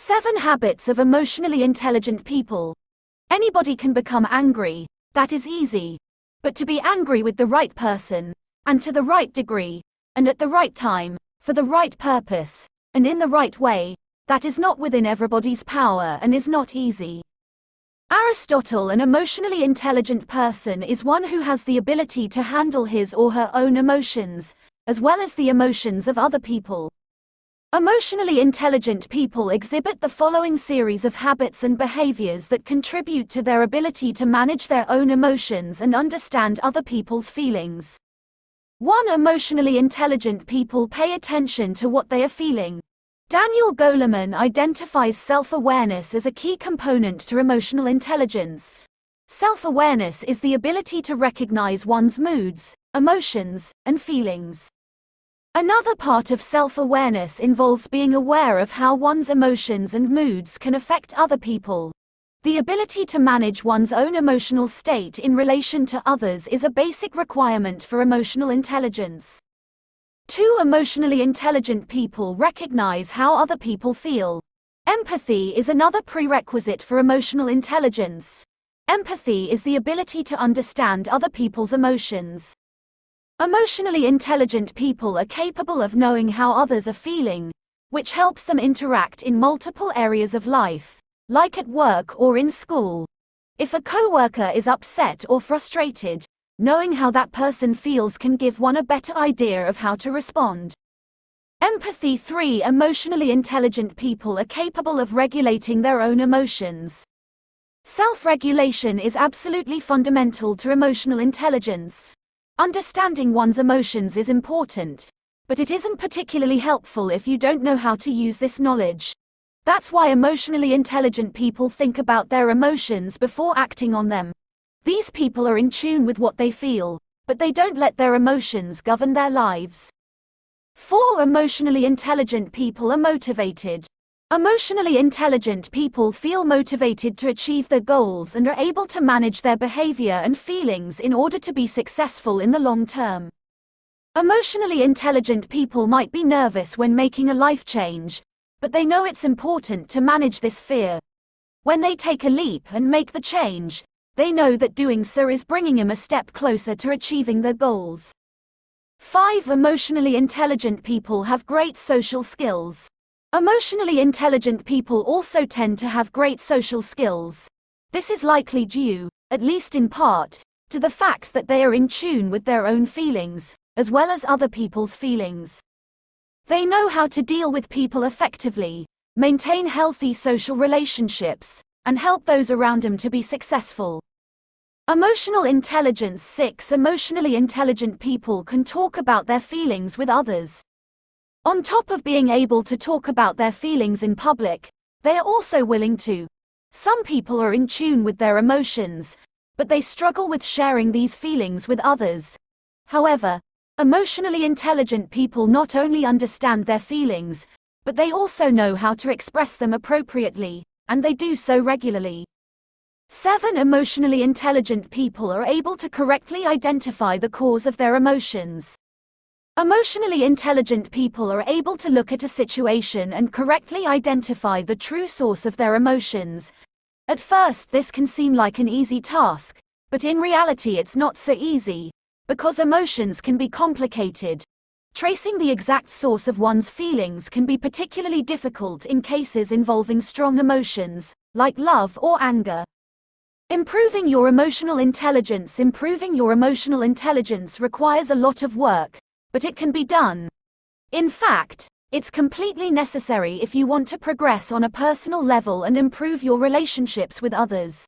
7 Habits of Emotionally Intelligent People. Anybody can become angry, that is easy. But to be angry with the right person, and to the right degree, and at the right time, for the right purpose, and in the right way, that is not within everybody's power and is not easy. Aristotle, an emotionally intelligent person, is one who has the ability to handle his or her own emotions, as well as the emotions of other people. Emotionally intelligent people exhibit the following series of habits and behaviors that contribute to their ability to manage their own emotions and understand other people's feelings. 1. Emotionally intelligent people pay attention to what they are feeling. Daniel Goleman identifies self awareness as a key component to emotional intelligence. Self awareness is the ability to recognize one's moods, emotions, and feelings. Another part of self-awareness involves being aware of how one's emotions and moods can affect other people. The ability to manage one's own emotional state in relation to others is a basic requirement for emotional intelligence. Two emotionally intelligent people recognize how other people feel. Empathy is another prerequisite for emotional intelligence. Empathy is the ability to understand other people's emotions. Emotionally intelligent people are capable of knowing how others are feeling, which helps them interact in multiple areas of life, like at work or in school. If a coworker is upset or frustrated, knowing how that person feels can give one a better idea of how to respond. Empathy 3 Emotionally intelligent people are capable of regulating their own emotions. Self regulation is absolutely fundamental to emotional intelligence. Understanding one's emotions is important, but it isn't particularly helpful if you don't know how to use this knowledge. That's why emotionally intelligent people think about their emotions before acting on them. These people are in tune with what they feel, but they don't let their emotions govern their lives. 4. Emotionally intelligent people are motivated. Emotionally intelligent people feel motivated to achieve their goals and are able to manage their behavior and feelings in order to be successful in the long term. Emotionally intelligent people might be nervous when making a life change, but they know it's important to manage this fear. When they take a leap and make the change, they know that doing so is bringing them a step closer to achieving their goals. 5. Emotionally intelligent people have great social skills. Emotionally intelligent people also tend to have great social skills. This is likely due, at least in part, to the fact that they are in tune with their own feelings, as well as other people's feelings. They know how to deal with people effectively, maintain healthy social relationships, and help those around them to be successful. Emotional intelligence 6 Emotionally intelligent people can talk about their feelings with others. On top of being able to talk about their feelings in public, they are also willing to. Some people are in tune with their emotions, but they struggle with sharing these feelings with others. However, emotionally intelligent people not only understand their feelings, but they also know how to express them appropriately, and they do so regularly. 7. Emotionally intelligent people are able to correctly identify the cause of their emotions. Emotionally intelligent people are able to look at a situation and correctly identify the true source of their emotions. At first, this can seem like an easy task, but in reality, it's not so easy, because emotions can be complicated. Tracing the exact source of one's feelings can be particularly difficult in cases involving strong emotions, like love or anger. Improving your emotional intelligence Improving your emotional intelligence requires a lot of work, but it can be done. In fact, it's completely necessary if you want to progress on a personal level and improve your relationships with others.